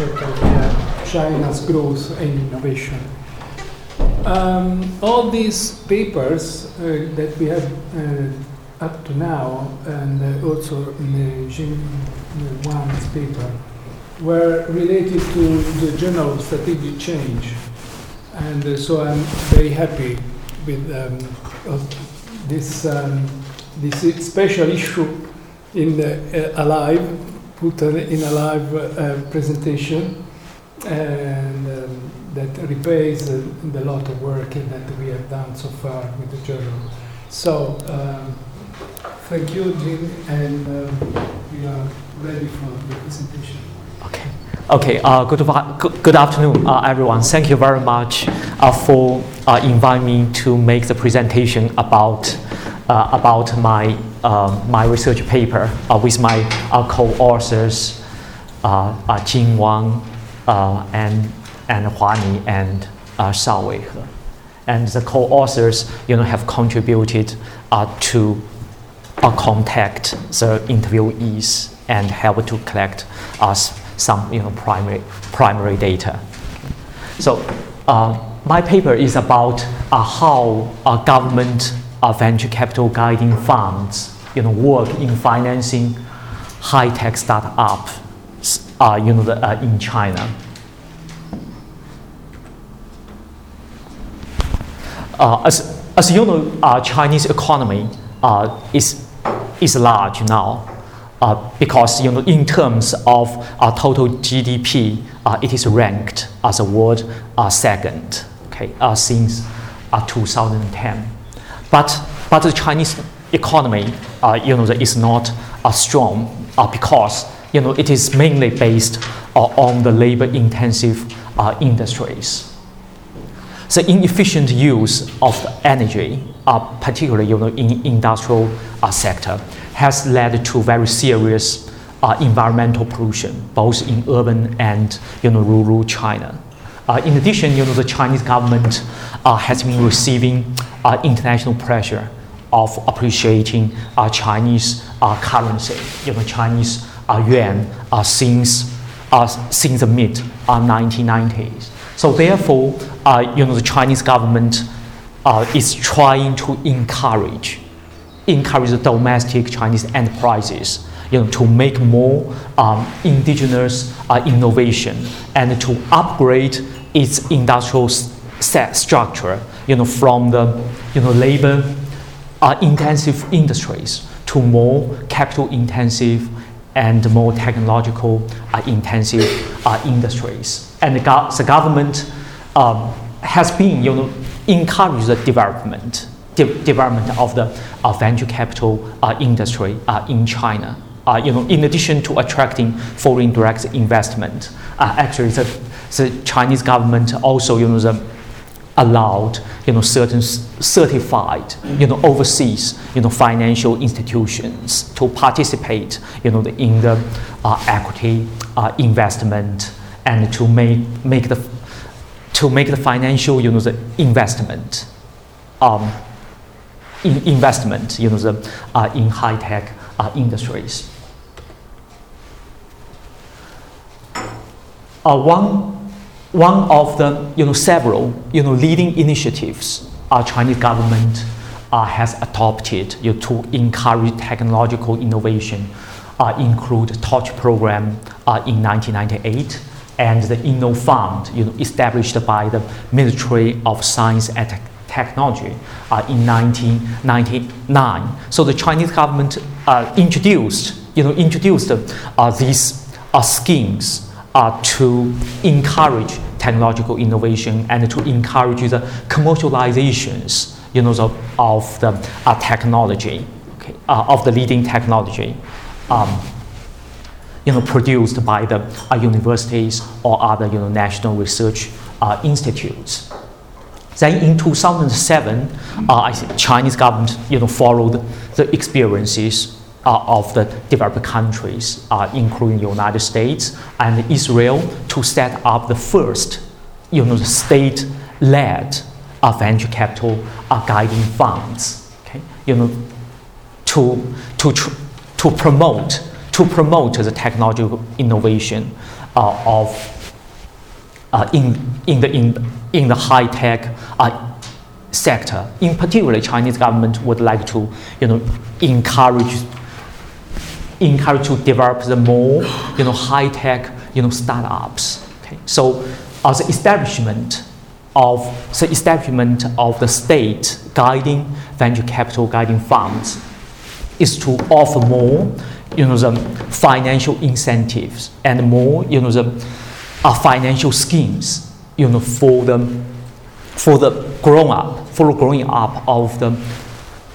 of uh, China's growth and innovation. Um, all these papers uh, that we have uh, up to now, and uh, also in the Jim Wang's paper, were related to the of Strategic Change. And uh, so I'm very happy with um, this, um, this special issue in the, uh, Alive, put her in a live uh, presentation. And um, that repays uh, the lot of work that we have done so far with the journal. So, um, thank you, Jim, and um, we are ready for the presentation. Okay. Okay. Uh, good, good, good afternoon, uh, everyone. Thank you very much uh, for uh, inviting me to make the presentation about uh, about my my research paper with my co-authors, Jing Wang and and Hua Ni and uh, Shao Weihe. And the co-authors, you know, have contributed uh, to uh, contact the interviewees and help to collect us uh, some, you know, primary primary data. So uh, my paper is about uh, how uh, government uh, venture capital guiding funds, you know, work in financing high-tech startups, uh, you know, the, uh, in China. Uh, as, as you know, uh, Chinese economy uh, is, is large now uh, because you know, in terms of uh, total GDP, uh, it is ranked as a world second okay, since 2010. But, but the Chinese economy you know, is not strong because you know, it is mainly based on the labor intensive industries the inefficient use of energy, uh, particularly you know, in industrial uh, sector, has led to very serious uh, environmental pollution, both in urban and you know, rural China. Uh, in addition, you know, the Chinese government uh, has been receiving uh, international pressure of appreciating our Chinese currency, you know, Chinese yuan, since, since the mid 1990s. So therefore, uh, you know, the Chinese government uh, is trying to encourage, encourage the domestic Chinese enterprises, you know, to make more um, indigenous uh, innovation and to upgrade its industrial set structure, you know, from the, you know, labor uh, intensive industries to more capital intensive and more technological uh, intensive uh, industries and the, go- the government um, has been you know, encourage the development, de- development of the uh, venture capital uh, industry uh, in China. Uh, you know, in addition to attracting foreign direct investment, actually the, the Chinese government also you know, the, allowed you know, certain certified you know, overseas you know, financial institutions to participate you know, in the uh, equity investment and to make, make the to make the financial you know the investment um, in investment you know the uh, in high tech uh, industries. Uh, one one of the you know several you know leading initiatives our Chinese government uh, has adopted you know, to encourage technological innovation uh, include Torch program uh, in 1998 and the Inno Fund, you know, established by the Ministry of Science and Technology uh, in 1999. So the Chinese government uh, introduced, you know, introduced uh, these schemes uh, to encourage technological innovation and to encourage the commercializations, you know, the, of the uh, technology, okay, of the leading technology. Um, you know, produced by the uh, universities or other you know, national research uh, institutes. Then in 2007, uh, Chinese government you know, followed the experiences uh, of the developed countries, uh, including the United States and Israel, to set up the first you know, state-led uh, venture capital guiding funds. Okay? You know, to, to, to promote to promote the technological innovation uh, of uh, in, in the in, in the high tech uh, sector. In particular, Chinese government would like to you know encourage encourage to develop the more you know high tech you know startups. Okay, so as the establishment of the establishment of the state guiding venture capital guiding funds is to offer more you know the financial incentives and more you know the uh, financial schemes you know for the for the grown up for growing up of the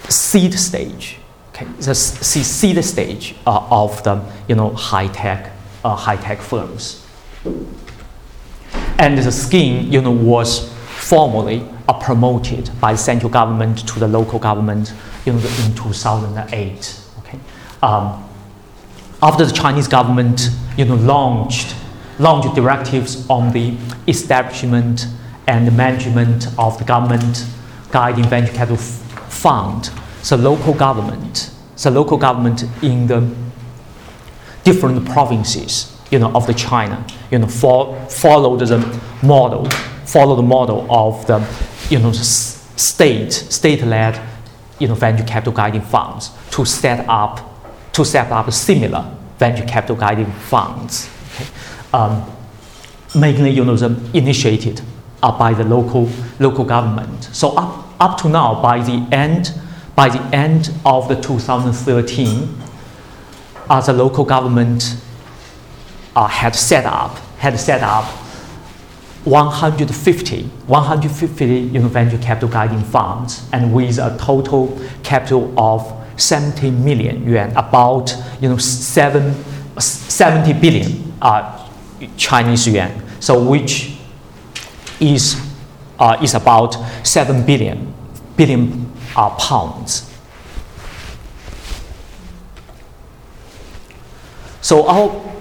seed stage okay the seed stage uh, of the you know high tech uh, high tech firms and the scheme you know was formally uh, promoted by the central government to the local government you know, in 2008. Okay? Um, after the Chinese government you know, launched, launched directives on the establishment and the management of the government guiding venture capital fund, the local government, the local government in the different provinces you know, of the China, you know, for, followed the model, follow the model of the, you know, state, state-led, you know, venture capital guiding funds to set up, to set up similar venture capital guiding funds, okay? um, mainly, you know, the initiated uh, by the local, local government. So up, up to now, by the end, by the end of the 2013, as the local government uh, had set up had set up 150 150 you know, venture capital guiding funds and with a total capital of 70 million yuan about you know 7 70 billion uh, Chinese yuan. So which is uh, is about 7 billion billion uh, pounds so our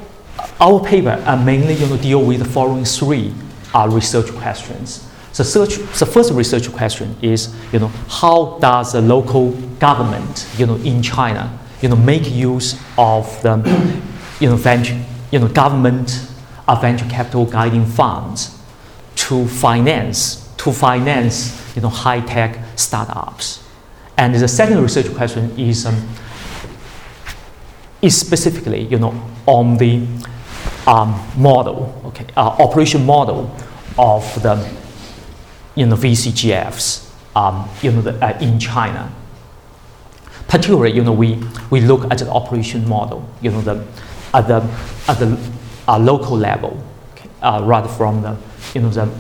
our paper uh, mainly you know, deal with the following three uh, research questions. The, search, the first research question is, you know, how does the local government, you know, in China, you know, make use of the, you know, venture, you know, government uh, venture capital guiding funds to finance, to finance, you know, high-tech startups. And the second research question is, um, is specifically, you know, on the um, model, okay, uh, operation model of the you know, VCGFs um, you know, the, uh, in China. Particularly, you know, we, we look at the operation model, you know, the, at the, at the uh, local level, okay, uh, rather from the, you know, the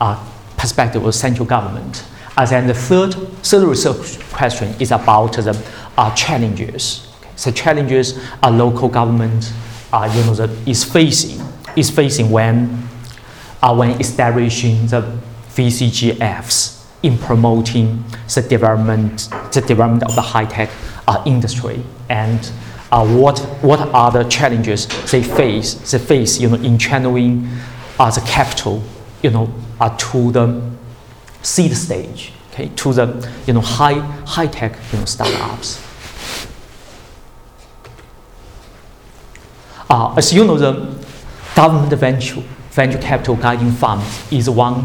uh, perspective of central government. And then the third, third research question is about the uh, challenges. Okay. So challenges are local government uh, you know, the, is facing is facing when uh, when establishing the VCGFs in promoting the development the development of the high tech uh, industry and uh, what what are the challenges they face they face you know in channeling uh, the capital you know uh, to the seed stage okay to the you know high high tech you know startups. Uh, as you know, the government venture, venture capital guiding funds is one,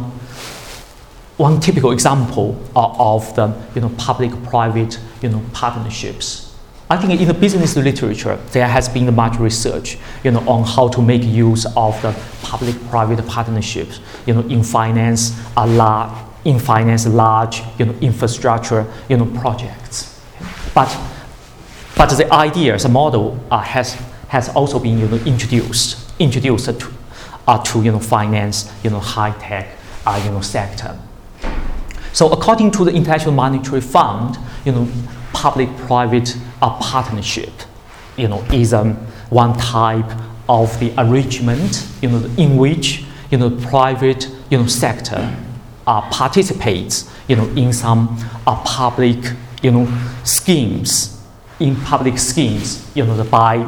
one typical example uh, of the you know, public-private you know, partnerships. I think in the business literature, there has been much research you know, on how to make use of the public-private partnerships you know, in finance a large, in finance large you know, infrastructure you know, projects. But, but the idea, the model uh, has has also been you know, introduced, introduced to, uh, to you know, finance you know, high tech uh, you know, sector. So according to the International Monetary Fund, you know, public-private uh, partnership, you know, is um, one type of the arrangement, you know, in which you know, private you know, sector uh, participates, you know, in some uh, public, you know, schemes, in public schemes, you know, by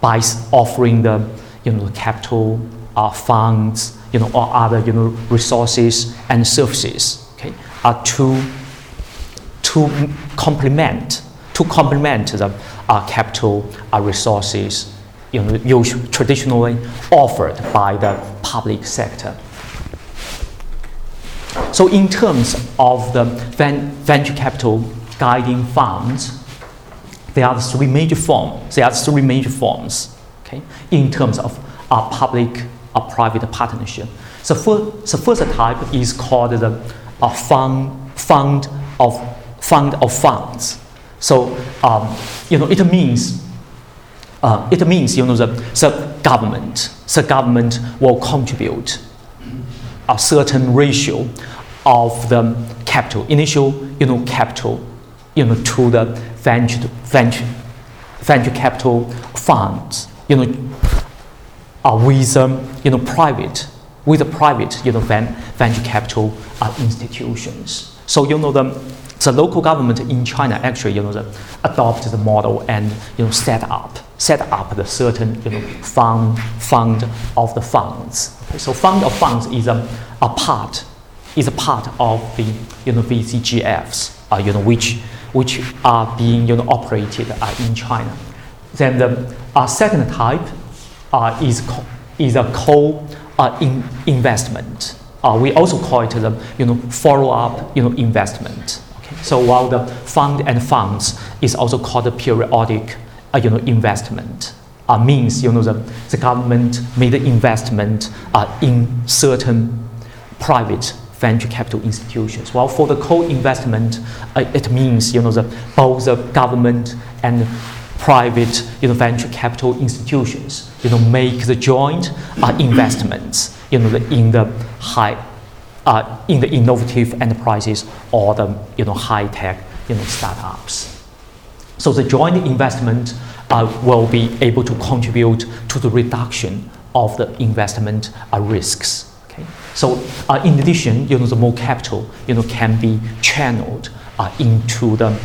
by offering the you know, capital uh, funds you know, or other you know, resources and services okay, uh, to, to complement to complement the uh, capital uh, resources you know, usually traditionally offered by the public sector. So in terms of the venture capital guiding funds, there are three major forms. There are three major forms, okay, in terms of uh, public or private partnership. So the first type is called the uh, fund, fund of fund of funds. So um, you know it means uh, it means you know the, the government the government will contribute a certain ratio of the capital initial you know capital you know to the venture venture venture capital funds you know uh, with um, you know private with the private you know venture capital uh, institutions. So you know the the local government in China actually you know the, adopted the model and you know set up set up the certain you know fund fund of the funds. Okay, so fund of funds is a, a part is a part of the you know VCGFs uh, you know which which are being you know operated uh, in China. Then the uh, second type uh, is, co- is a co uh. Uh, we also call it the you know, follow up you know, investment. Okay? So while the fund and funds is also called a periodic uh, you know, investment. Uh, means you know the, the government made an investment uh, in certain private venture capital institutions. While for the co-investment, uh, it means you know the, both the government and private you know, venture capital institutions you know, make the joint uh, investments you know, in the high uh, in the innovative enterprises or the you know, high tech you know, startups. So the joint investment uh, will be able to contribute to the reduction of the investment uh, risks. Okay? So uh, in addition, you know, the more capital you know, can be channeled uh, into the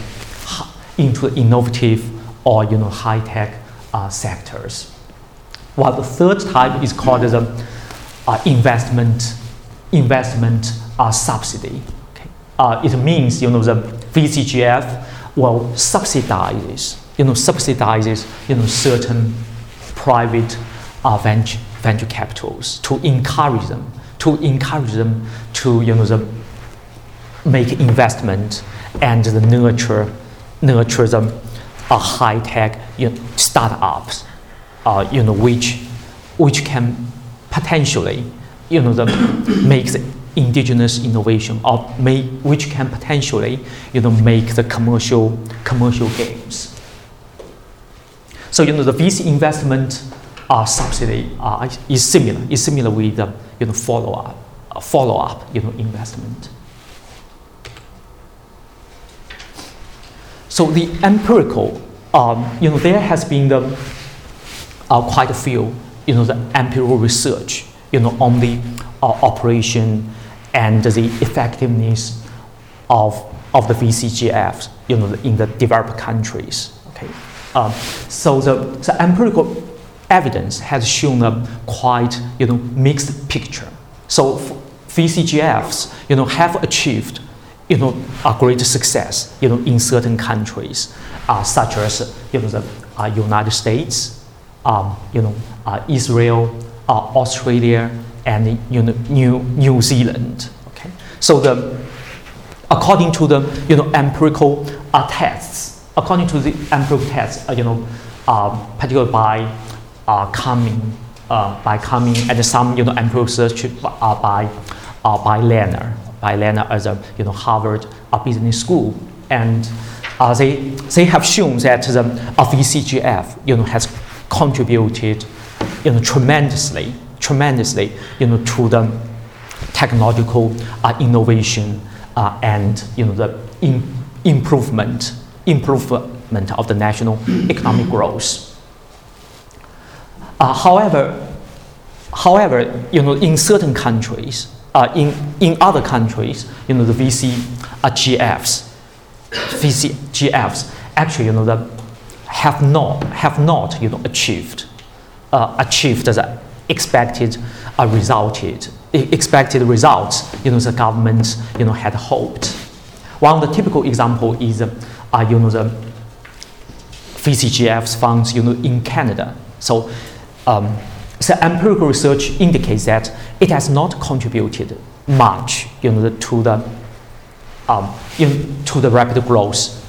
into the innovative or you know, high tech uh, sectors. While the third type is called the uh, investment, investment subsidy. Okay? It means you know, the VCGF will subsidize, you know, subsidizes you know, certain private uh, venture, venture capitals to encourage them, to encourage them to you know, the, make investment and the nurture, nurture them a high tech you know, startups, uh, you know, which, which can potentially, you know, the, make the indigenous innovation or may, which can potentially, you know, make the commercial, commercial gains. So, you know, the VC investment uh, subsidy uh, is similar, is similar with the, you know, follow-up, uh, follow-up, you know, investment. So the empirical, um, you know, there has been the, uh, quite a few, you know, the empirical research, you know, on the uh, operation and the effectiveness of, of the VCGFs, you know, in the developed countries. Okay, um, so the, the empirical evidence has shown a quite, you know, mixed picture. So VCGFs, you know, have achieved you know, a great success, you know, in certain countries, uh, such as, you know, the uh, United States, um, you know, uh, Israel, uh, Australia, and you know, New, New Zealand. Okay, so the, according to the, you know, empirical uh, tests, according to the empirical tests, uh, you know, um, particularly by Cumming, by Cumming, and some, you know, empirical research by, by Lerner, by Lerner as a you know, Harvard a business school. And uh, they, they have shown that the uh, VCGF you know, has contributed you know, tremendously, tremendously you know, to the technological uh, innovation uh, and you know, the in, improvement, improvement of the national economic growth. Uh, however, however, you know, in certain countries, uh, in, in other countries, you know, the VC uh, GFs, VC GFs actually, you know, the, have not, have not, you know, achieved, uh, achieved expected uh, resulted, expected results, you know, the government, you know, had hoped. One of the typical example is, uh, you know, the VCGFs funds, you know, in Canada, So, um, so empirical research indicates that it has not contributed much you know, to the um, in, to the rapid growth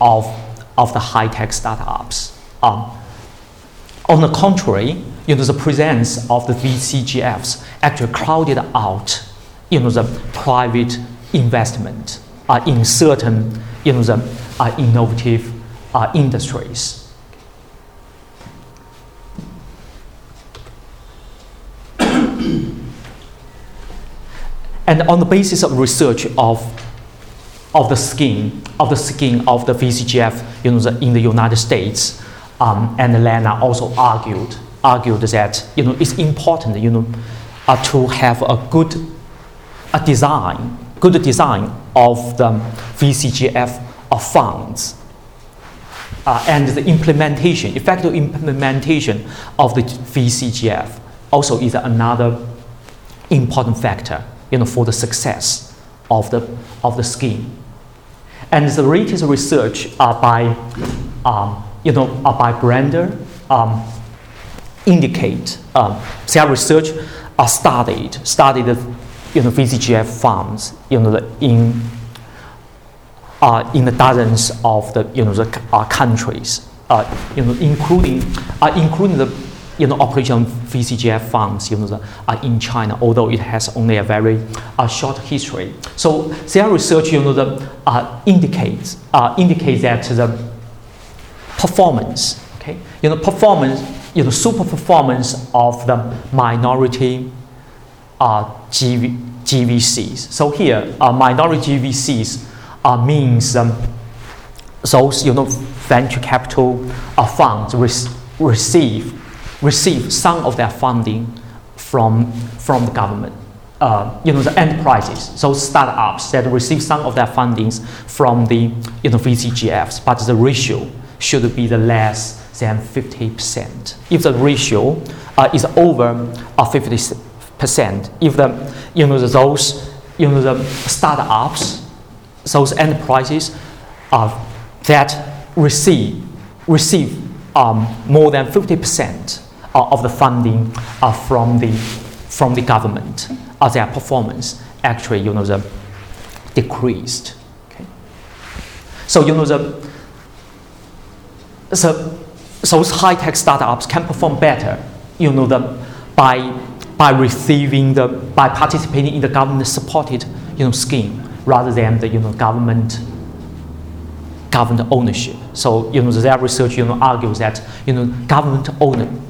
of, of the high-tech startups. Um, on the contrary, you know, the presence of the VCGFs actually crowded out you know, the private investment uh, in certain you know, the, uh, innovative uh, industries. and on the basis of research of of the scheme of the scheme of the VCGF you know, the, in the United States, um, and Lerner also argued argued that you know it's important you know uh, to have a good a design good design of the VCGF of funds uh, and the implementation effective implementation of the VCGF also is another important factor you know for the success of the of the scheme. And the latest research uh, by, um, you know, uh, by Brander um, indicate um, their research uh, studied studied you know VCGF farms you know in uh, in the dozens of the you know the uh, countries uh, you know including uh, including the you know, operation VCGF farms, you know, the, uh, in China, although it has only a very uh, short history. So their research, you know, the, uh, indicates uh, indicates that the performance, okay, you know, performance, you know, super performance of the minority uh, GV, GVCs. So here, uh, minority GVCs uh, means um, those, you know, venture capital uh, funds re- receive receive some of their funding from, from the government. Uh, you know, the enterprises, so startups that receive some of their fundings from the you know, VCGFs, but the ratio should be the less than 50%. If the ratio uh, is over uh, 50%, if the, you know, those you know, the startups, those enterprises uh, that receive, receive um, more than 50% uh, of the funding uh, from the from the government, uh, their performance actually you know the decreased. Okay. So you know the so those high tech startups can perform better. You know the by by receiving the by participating in the government supported you know scheme rather than the you know government government ownership. So, you know, their research, you know, argues that, you know, government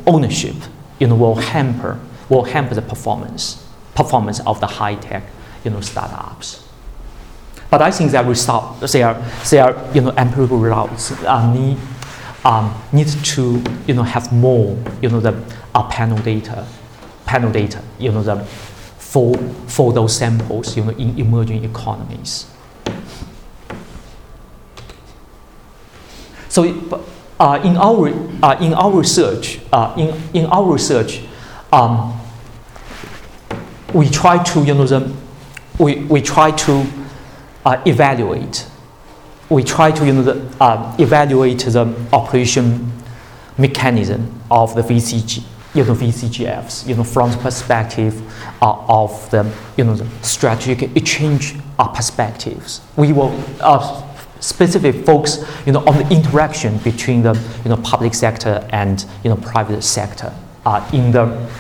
ownership, you know, will hamper, will hamper the performance, performance of the high-tech, you know, startups. But I think that result, their, their, you know, empirical results uh, need, um, need to, you know, have more, you know, the uh, panel data, panel data, you know, the, for, for those samples, you know, in emerging economies. So uh, in, our, uh, in our research, uh, in, in our research, um, we try to, you know, the, we, we try to uh, evaluate, we try to, you know, the, uh, evaluate the operation mechanism of the VCG, you know, VCGFs, you know, from the perspective uh, of the, you know, the strategic exchange perspectives. We will specifically focus you know, on the interaction between the you know, public sector and you know, private sector uh, in, the,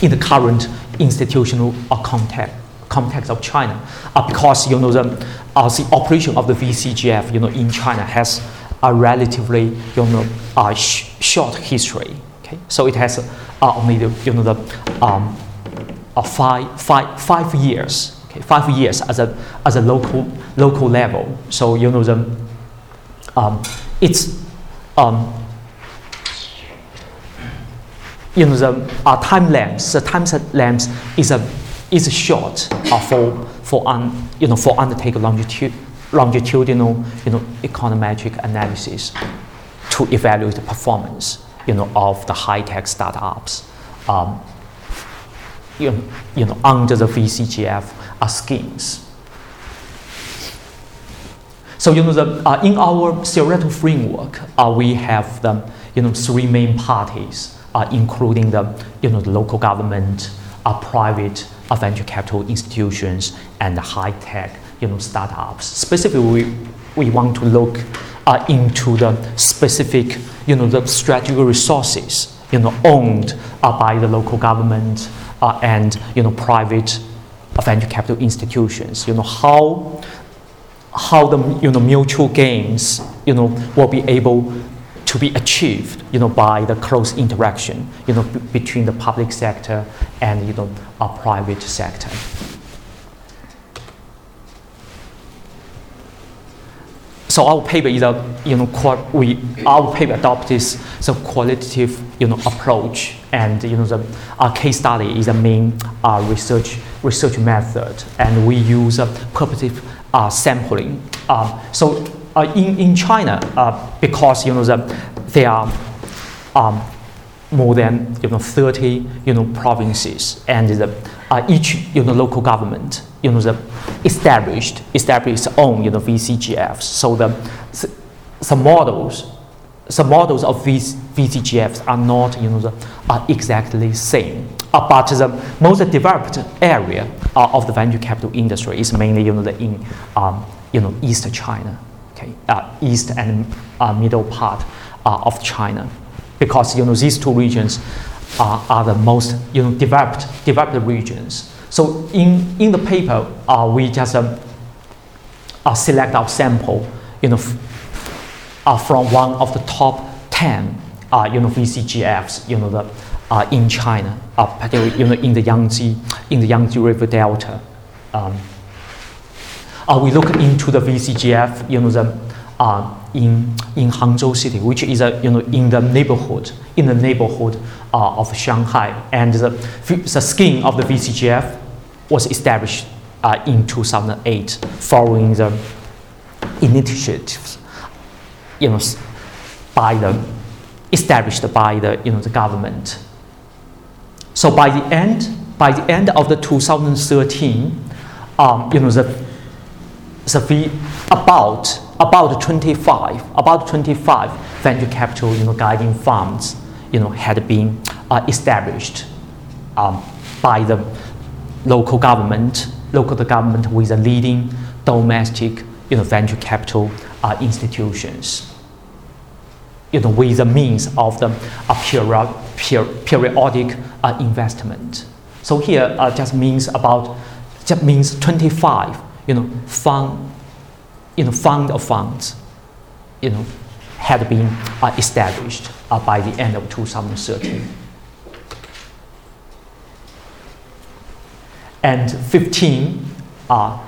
in the current institutional uh, context, context of China. Uh, because you know, the, uh, the operation of the VCGF you know, in China has a relatively you know, uh, sh- short history. Okay? So it has uh, only the, you know, the, um, uh, five, five, five years okay, five years as a, as a local, local level. So, you know, the, um, it's, um, you know, the uh, time length, the time length is, a, is short uh, for, for, un, you know, for undertake longitud, longitudinal, you know, econometric analysis to evaluate the performance, you know, of the high-tech startups. Um, you you know, under the VCGF uh, schemes. So you know, the, uh, in our theoretical framework, uh, we have the you know, three main parties, uh, including the, you know, the local government, uh, private uh, venture capital institutions, and high-tech, you know, startups. Specifically, we, we want to look uh, into the specific, you know, the strategic resources, you know, owned uh, by the local government uh, and, you know, private venture capital institutions. You know, how how the you know mutual gains you know will be able to be achieved you know by the close interaction you know b- between the public sector and you know a private sector. So our paper is a you know qua- we our paper adopts this qualitative you know approach and you know the our case study is a main uh, research research method and we use a purposive uh, sampling. Um, so uh, in, in China uh, because you know the, there are um, more than you know 30 you know provinces and the, uh, each you know local government you know the established established its own you know VCGFs. So the the models the models of these VCGFs are not you know the, are exactly same. Uh, but the most developed area uh, of the venture capital industry is mainly you know the in um, you know East China, okay, uh, east and uh, middle part uh, of China because you know these two regions are, are the most you know developed developed regions. So in, in the paper, we just um, select our sample, you know, from one of the top 10, uh, you know, VCGFs, you know, the, uh, in China, uh, particularly, you know, in the Yangtze, in the Yangtze River Delta. Um, uh, we look into the VCGF, you know, the, uh, in, in Hangzhou city, which is a, you know, in the neighborhood, in the neighborhood uh, of Shanghai. And the, the scheme of the VCGF was established uh, in 2008 following the initiatives, you know, by the, established by the, you know, the government. So by the end, by the end of the 2013, um, you know, the, the about about 25 about 25 venture capital you know guiding funds you know had been uh, established um, by the local government local government with the leading domestic you know venture capital uh, institutions. You know with the means of the uh, period, per, periodic uh, investment. So here uh, just means about just means 25 you know fund you know, fund of funds, you know, had been uh, established uh, by the end of 2013. And 15, uh,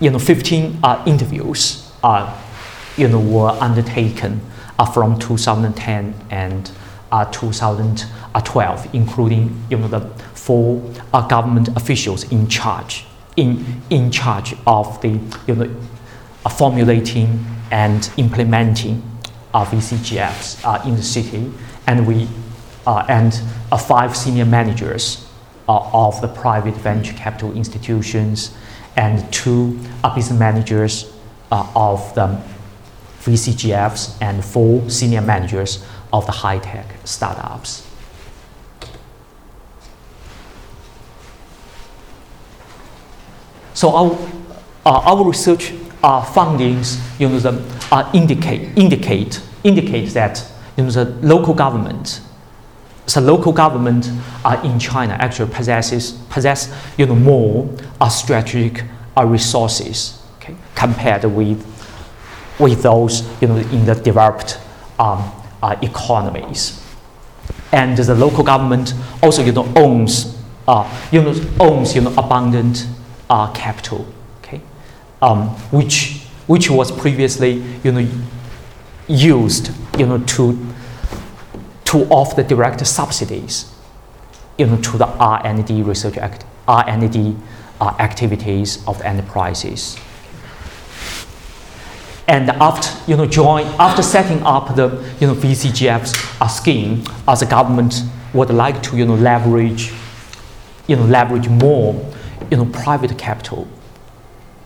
you know, 15 uh, interviews, uh, you know, were undertaken uh, from 2010 and uh, 2012, including, you know, the four government officials in charge, in, in charge of the, you know, uh, formulating and implementing uh, VCGFs uh, in the city, and we uh, and uh, five senior managers uh, of the private venture capital institutions, and two business managers of the VCGFs, and four senior managers of the high tech startups. So our, uh, our research uh, findings you know, the, uh, indicate, indicate, indicate that you know, the local government, the local government uh, in China actually possesses possess you know, more uh, strategic uh, resources okay, compared with, with those you know, in the developed um, uh, economies. And the local government also you know, owns, uh, you know, owns you know, abundant uh, capital um, which which was previously you know used you know to to offer the direct subsidies you know to the R&D research act R&D uh, activities of enterprises. And after you know join after setting up the you know VCGF uh, scheme, as the government would like to you know leverage you know leverage more you know private capital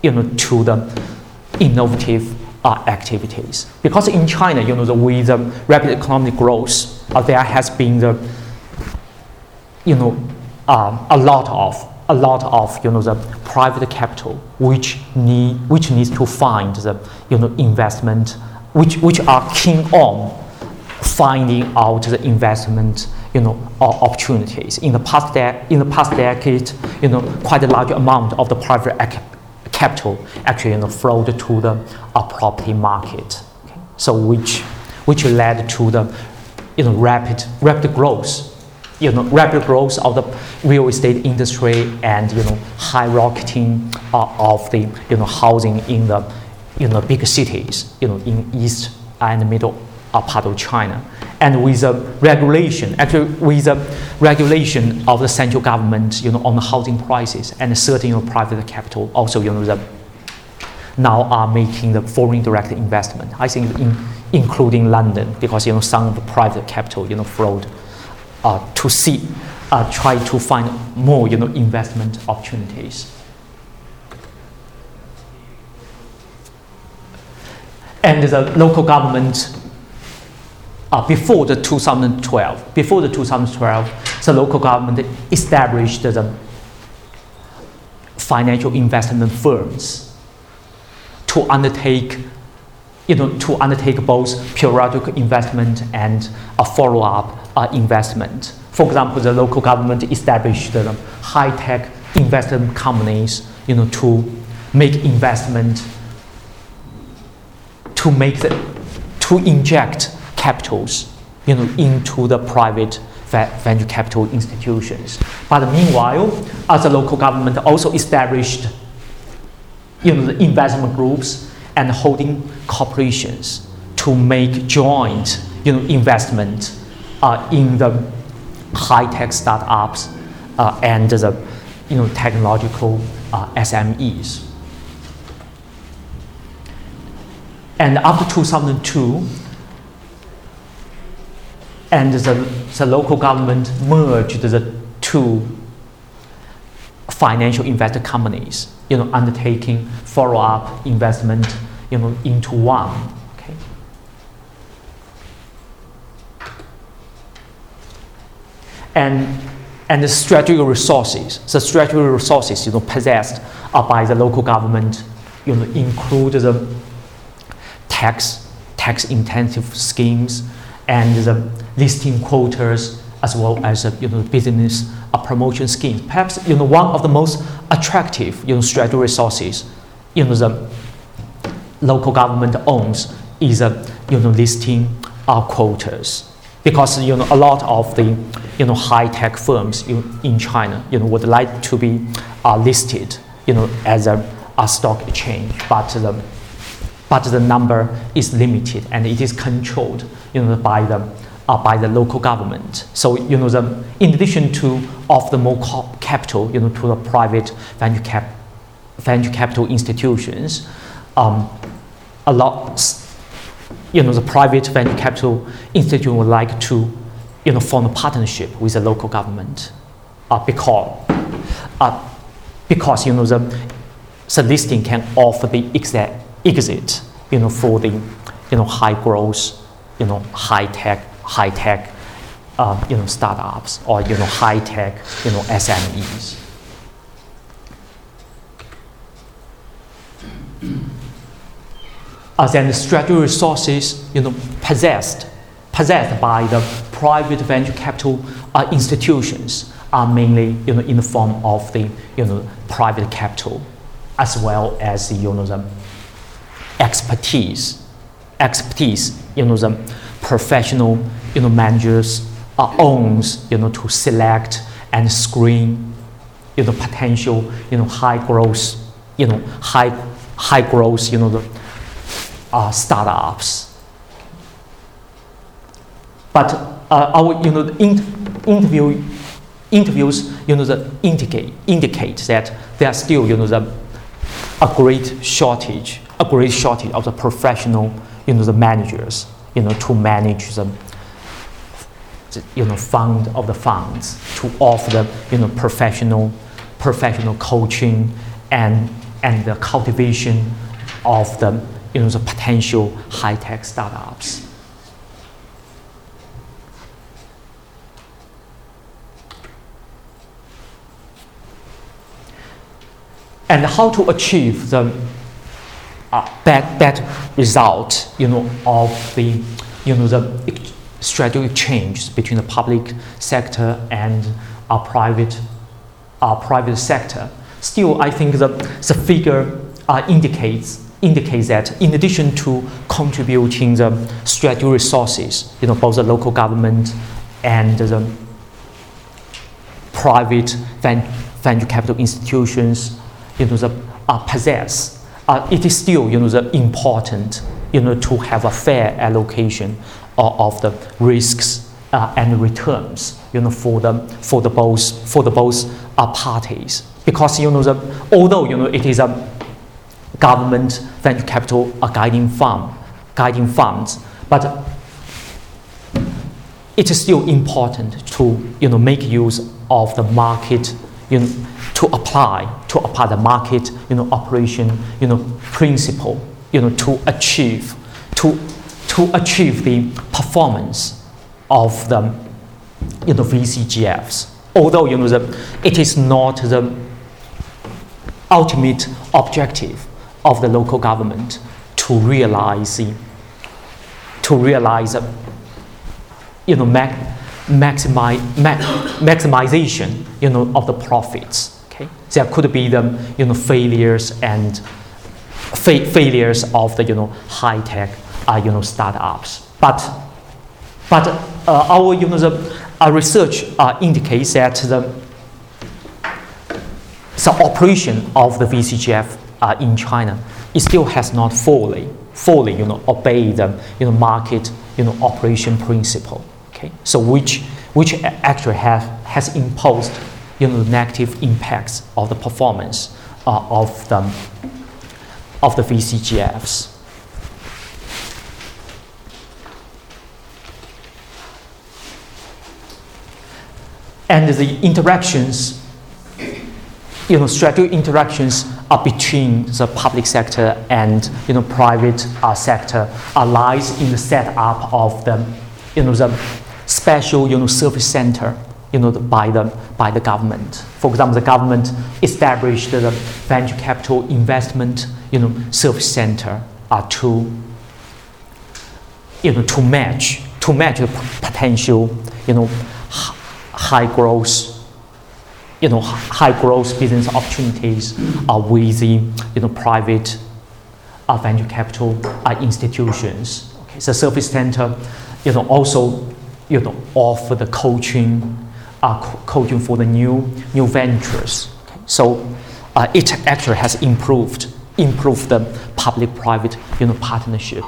you know, to the innovative uh, activities. Because in China, you know, the, with the rapid economic growth, uh, there has been the, you know, um, a lot of a lot of you know the private capital which need which needs to find the you know investment which which are keen on finding out the investment you know opportunities in the past de- in the past decade you know quite a large amount of the private ac- capital actually you know flowed to the uh, property market okay? so which which led to the you know rapid rapid growth you know, rapid growth of the real estate industry and you know, high rocketing uh, of the you know, housing in the you know, big cities, you know, in east and middle uh, part of China. And with the regulation, actually with the regulation of the central government, you know, on the housing prices and certain private capital, also you know, the, now are making the foreign direct investment. I think in, including London, because you know some of the private capital you know flowed uh, to see, uh, try to find more you know, investment opportunities. And the local government, uh, before the 2012, before the 2012, the local government established the financial investment firms to undertake you know, to undertake both periodic investment and a follow-up uh, investment. For example, the local government established uh, high-tech investment companies, you know, to make investment, to make the, to inject capitals, you know, into the private venture capital institutions. But meanwhile, the local government also established, you know, the investment groups and holding corporations to make joint you know, investment uh, in the high-tech startups uh, and the you know, technological uh, SMEs. And after 2002, and the, the local government merged the two financial investor companies, you know, undertaking follow-up investment, you know, into one. Okay. And and the strategic resources, the strategic resources, you know, possessed uh, by the local government, you know, include the tax tax intensive schemes and the listing quotas as well as uh, you know business uh, promotion schemes. Perhaps you know one of the most attractive you know strategic resources you know the local government owns is uh, you know listing uh, quotas because you know a lot of the you know high tech firms in, in China you know would like to be uh, listed you know as a, a stock exchange, but the but the number is limited and it is controlled you know by the uh, by the local government. So you know the in addition to offer more capital you know to the private venture cap venture capital institutions, um, a lot you know the private venture capital institution would like to you know form a partnership with the local government uh, because uh, because you know the the listing can offer the exit, exit you know for the you know high growth you know high tech high tech uh, you know startups or you know high tech you know SMEs. uh, then the strategic resources you know, possessed, possessed by the private venture capital uh, institutions are mainly you know, in the form of the you know, private capital as well as you know, the expertise, expertise, you know, the professional you know, managers uh, owns you know, to select and screen you know, potential you know, high growth, you know, high, high growth, you know, the uh, startups. But uh, our you know in, interview interviews you know the indicate indicate that there are still you know the a great shortage a great shortage of the professional you know the managers you know to manage the, the you know fund of the funds to offer the you know professional professional coaching and and the cultivation of the you know, the potential high-tech startups. And how to achieve the uh, bad, bad result, you know, of the, you know, the strategic change between the public sector and our private, our private sector. Still, I think the, the figure uh, indicates indicates that in addition to contributing the strategic resources, you know, both the local government and the private venture capital institutions, you know, the, uh, possess, uh, it is still, you know, the important, you know, to have a fair allocation of, of the risks uh, and returns, you know, for the for the both for the both uh, parties. Because you know, the, although you know it is a government venture capital a guiding fund, guiding funds, but it is still important to you know make use of the market you know, to apply to apply the market you know operation you know principle you know to achieve to to achieve the performance of the you know VCGFs. Although you know the, it is not the ultimate objective of the local government to realize the, to realize the, you know mac, maximize, mac, maximization you know of the profits okay there could be the you know failures and fa- failures of the you know high tech uh, you know startups but but uh, our you know the uh, research uh, indicates that the the operation of the VCGF uh, in China, it still has not fully, fully, you know, obeyed the, you know, market, you know, operation principle. Okay, so which, which actually have, has imposed, you know, negative impacts of the performance uh, of the, of the VCGFs. And the interactions you know, strategic interactions are between the public sector and you know, private uh, sector uh, lies in the setup of the, you know, the special you know, service center you know, by, the, by the government. For example, the government established the venture capital investment you know, service center uh, to, you know, to match to match the potential you know, high growth you know, high growth business opportunities uh, with the you know, private uh, venture capital uh, institutions. Okay, the service center, you know, also you know, offer the coaching, uh, co- coaching for the new new ventures. Okay, so uh, it actually has improved improved the public-private you know, partnership.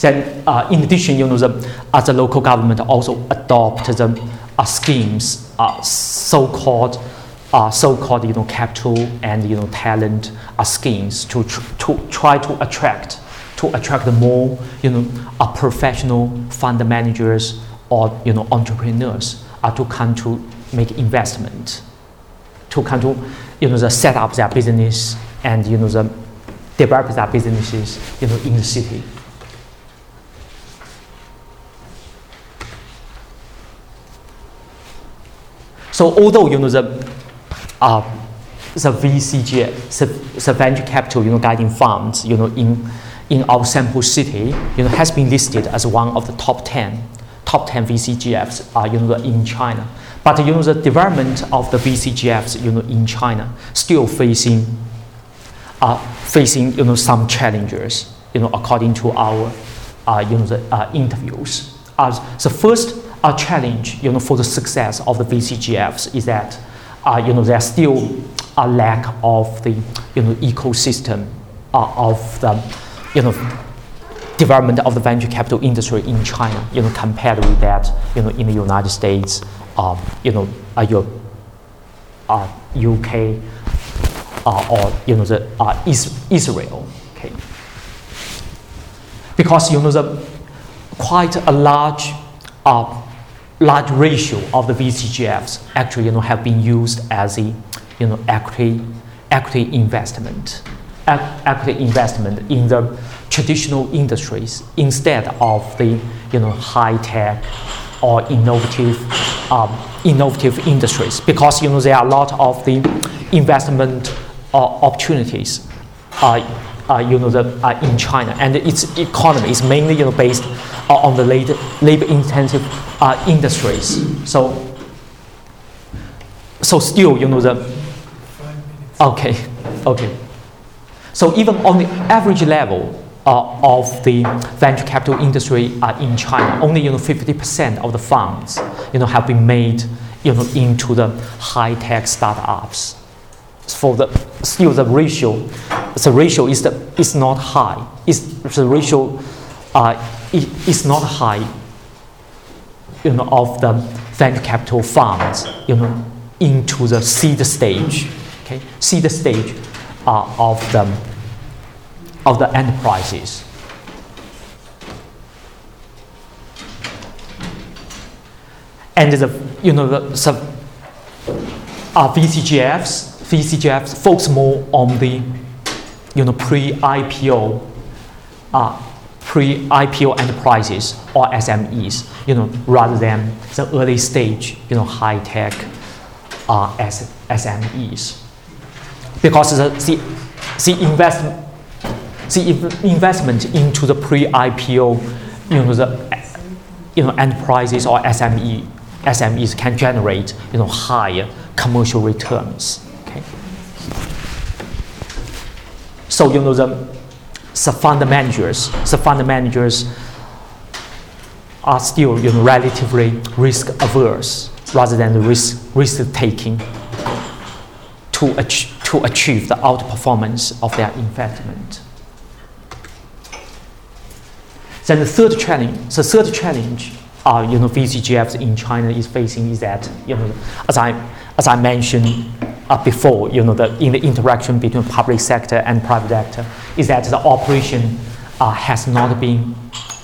Then, uh, in addition, you know, the, uh, the local government also adopt the uh, schemes, uh, so-called uh, so-called you know capital and you know talent uh, schemes to, tr- to try to attract to attract more you know uh, professional fund managers or you know entrepreneurs uh, to come to make investment to come to you know the set up their business and you know the develop their businesses you know in the city. So although you know the uh, the VCG, the venture capital, you know, guiding funds, you know, in in our sample city, you know, has been listed as one of the top 10, top 10 VCGFs, uh, you know, in China. But you know, the development of the VCGFs, you know, in China, still facing, uh, facing, you know, some challenges, you know, according to our, uh, you know, the uh, interviews. Uh, the first a challenge, you know, for the success of the VCGFs is that, uh, you know, there's still a lack of the, you know, ecosystem uh, of the, you know, development of the venture capital industry in China, you know, compared with that, you know, in the United States, um, you know, uh, your, uh, UK, uh, or you know, the uh, Israel, okay. Because you know, the quite a large uh, large ratio of the VCGFs actually you know, have been used as a you know, equity, equity investment. Equity investment in the traditional industries instead of the you know high tech or innovative um, innovative industries because you know there are a lot of the investment uh, opportunities uh, uh, you know the, uh, in China and its economy is mainly you know based on the labor intensive uh, industries. So so still you know the okay. Okay so even on the average level uh, of the venture capital industry uh, in China, only you know 50% of the funds you know have been made you know into the high tech startups. For the still the ratio, the ratio is the, is not high. Is the ratio uh, is not high. You know of the venture capital funds you know into the seed stage. Okay, seed stage uh, of the of the enterprises. And the you know the sub, uh, VCGFs VCGFs focus more on the you know pre-IPO uh, pre-IPO enterprises or SMEs you know rather than the early stage you know high tech uh, SMEs because the, the, the investment the investment into the pre-IPO, you know, the you know enterprises or SME SMEs can generate you know higher commercial returns. Okay. So you know the the fund managers, the fund managers are still you know relatively risk averse rather than risk risk taking to achieve, to achieve the outperformance of their investment. Then the third challenge, the third challenge, uh, you know, VCGFs in China is facing is that, you know, as I, as I mentioned uh, before, you know, the, in the interaction between public sector and private sector, is that the operation uh, has not been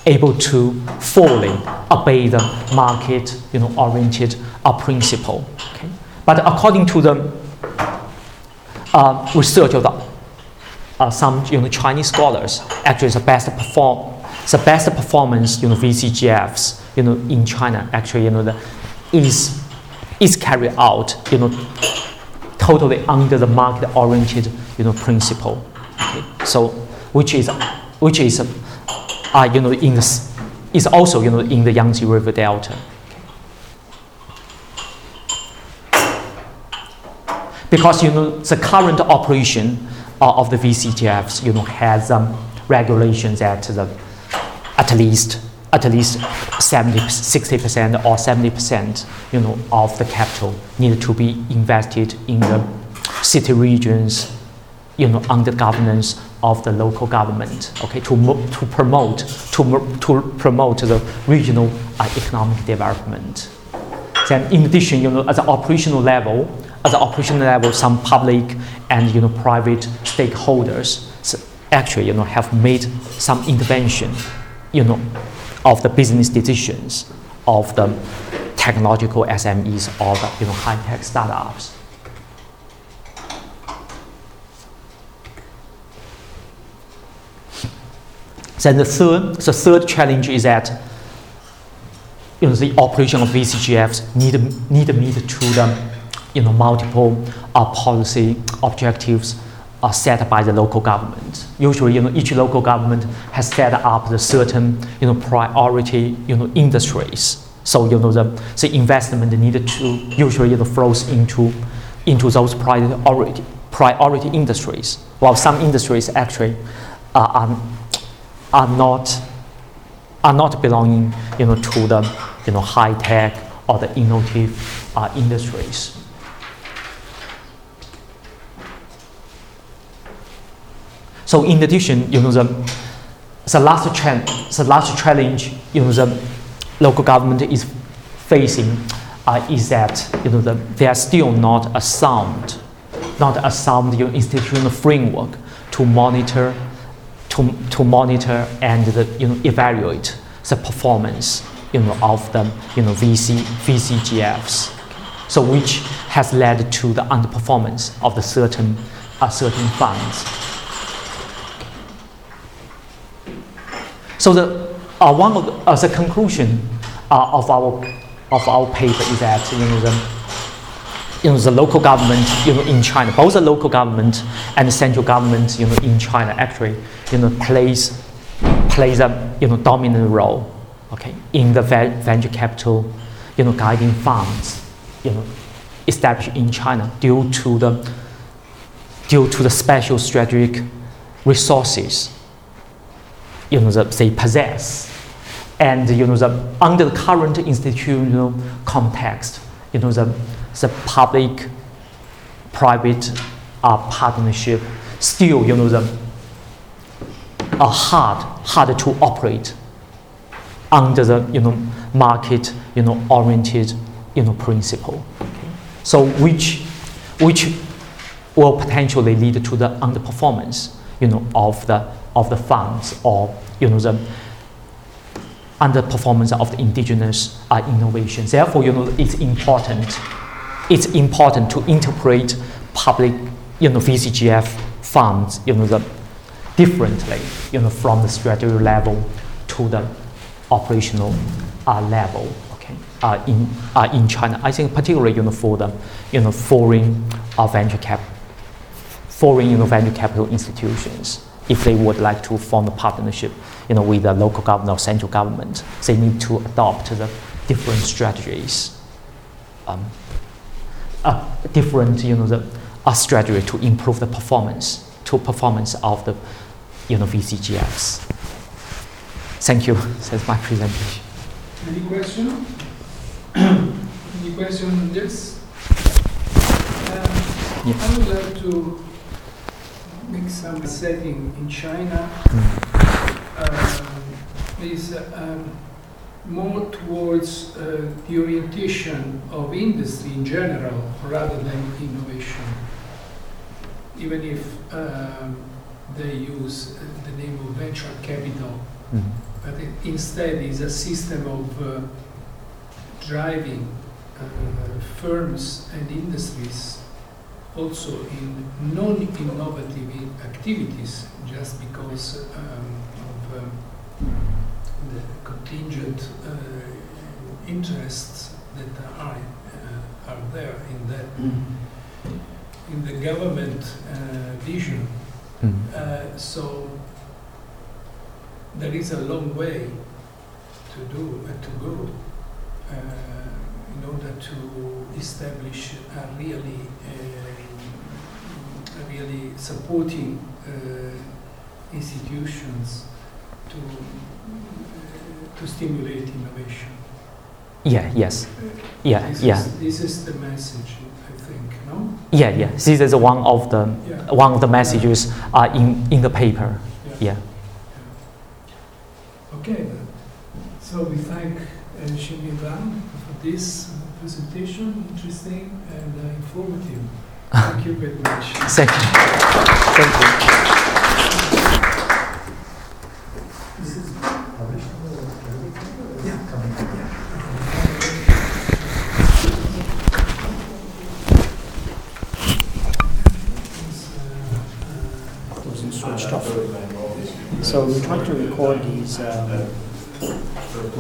able to fully obey the market, you know, oriented uh, principle. Okay? But according to the uh, research of the, uh, some you know, Chinese scholars, actually the best perform the best performance, you know, VCGFs, you know, in China actually, you know, the, is is carried out, you know, totally under the market-oriented, you know, principle. Okay? So, which is, which is, uh, you know, in the, is also, you know, in the Yangtze River Delta. Because, you know, the current operation uh, of the VCGFs you know, has um, regulations at the at least at least 70, 60% or 70% you know, of the capital need to be invested in the city regions you know, under governance of the local government, okay, to, to promote to, to promote the regional uh, economic development. Then, in addition, you know, at the operational level, at the operational level, some public and you know private stakeholders actually you know have made some intervention you know, of the business decisions of the technological SMEs or the you know, high-tech startups. Then the third, the third challenge is that you know, the operation of VCGFs need, need to meet to the you know, multiple uh, policy objectives are set by the local government. Usually, you know, each local government has set up the certain, you know, priority, you know, industries. So, you know, the, the investment needed to usually you know, flows into, into those priority, priority industries. While some industries actually uh, are, are not are not belonging, you know, to the, you know, high tech or the innovative uh, industries. So in addition, you know, the, the last trend, the last challenge, you know, the local government is facing uh, is that, you know, the, they are still not a sound, not a sound you know, institutional framework to monitor, to, to monitor and the, you know, evaluate the performance, you know, of the, you know, VC, VCGFs. So which has led to the underperformance of the certain, uh, certain funds. So the uh, one of the, uh, the conclusion uh, of our of our paper is that you know the you know the local government you know in China, both the local government and the central government you know in China actually you know plays plays a you know dominant role, okay, in the ve- venture capital you know guiding funds you know established in China due to the due to the special strategic resources you know that they possess and you know the under the current institutional context you know the the public private uh, partnership still you know the are hard hard to operate under the you know market you know oriented you know principle okay? so which which will potentially lead to the underperformance you know of the of the funds or you know the underperformance of the indigenous uh, innovations. Therefore you know it's important it's important to interpret public you know VCGF funds you know the differently you know from the strategy level to the operational uh, level okay uh, in uh, in China. I think particularly you know for the you know foreign uh, venture cap foreign you know, venture capital institutions if they would like to form a partnership you know with the local government or central government they need to adopt the different strategies um, uh, different you know the uh, strategy to improve the performance to performance of the you know VCGFs. Thank you. That's my presentation. Any question? Any question on this? Um, Yeah. I would like to make some setting in China um, is um, more towards uh, the orientation of industry in general rather than innovation. Even if um, they use uh, the name of venture capital, Mm. but it instead is a system of uh, driving uh, firms and industries also in non-innovative activities just because um, of um, the contingent uh, interests that are uh, are there in that in the government uh, vision Mm. uh, so there is a long way to do uh, to go uh, in order to establish a really uh, a really supporting institutions to uh, to stimulate innovation. Yeah. Yes. Yeah. This Yeah. Is, this is the message, I think. No. Yeah. Yeah. This is one of the Yeah. one of the messages uh, in in the paper. Yeah. Okay. So we thank uh, Wang for this presentation, interesting and uh, informative. Thank you very much. Thank you. Thank you. switched off. So we tried to record these um,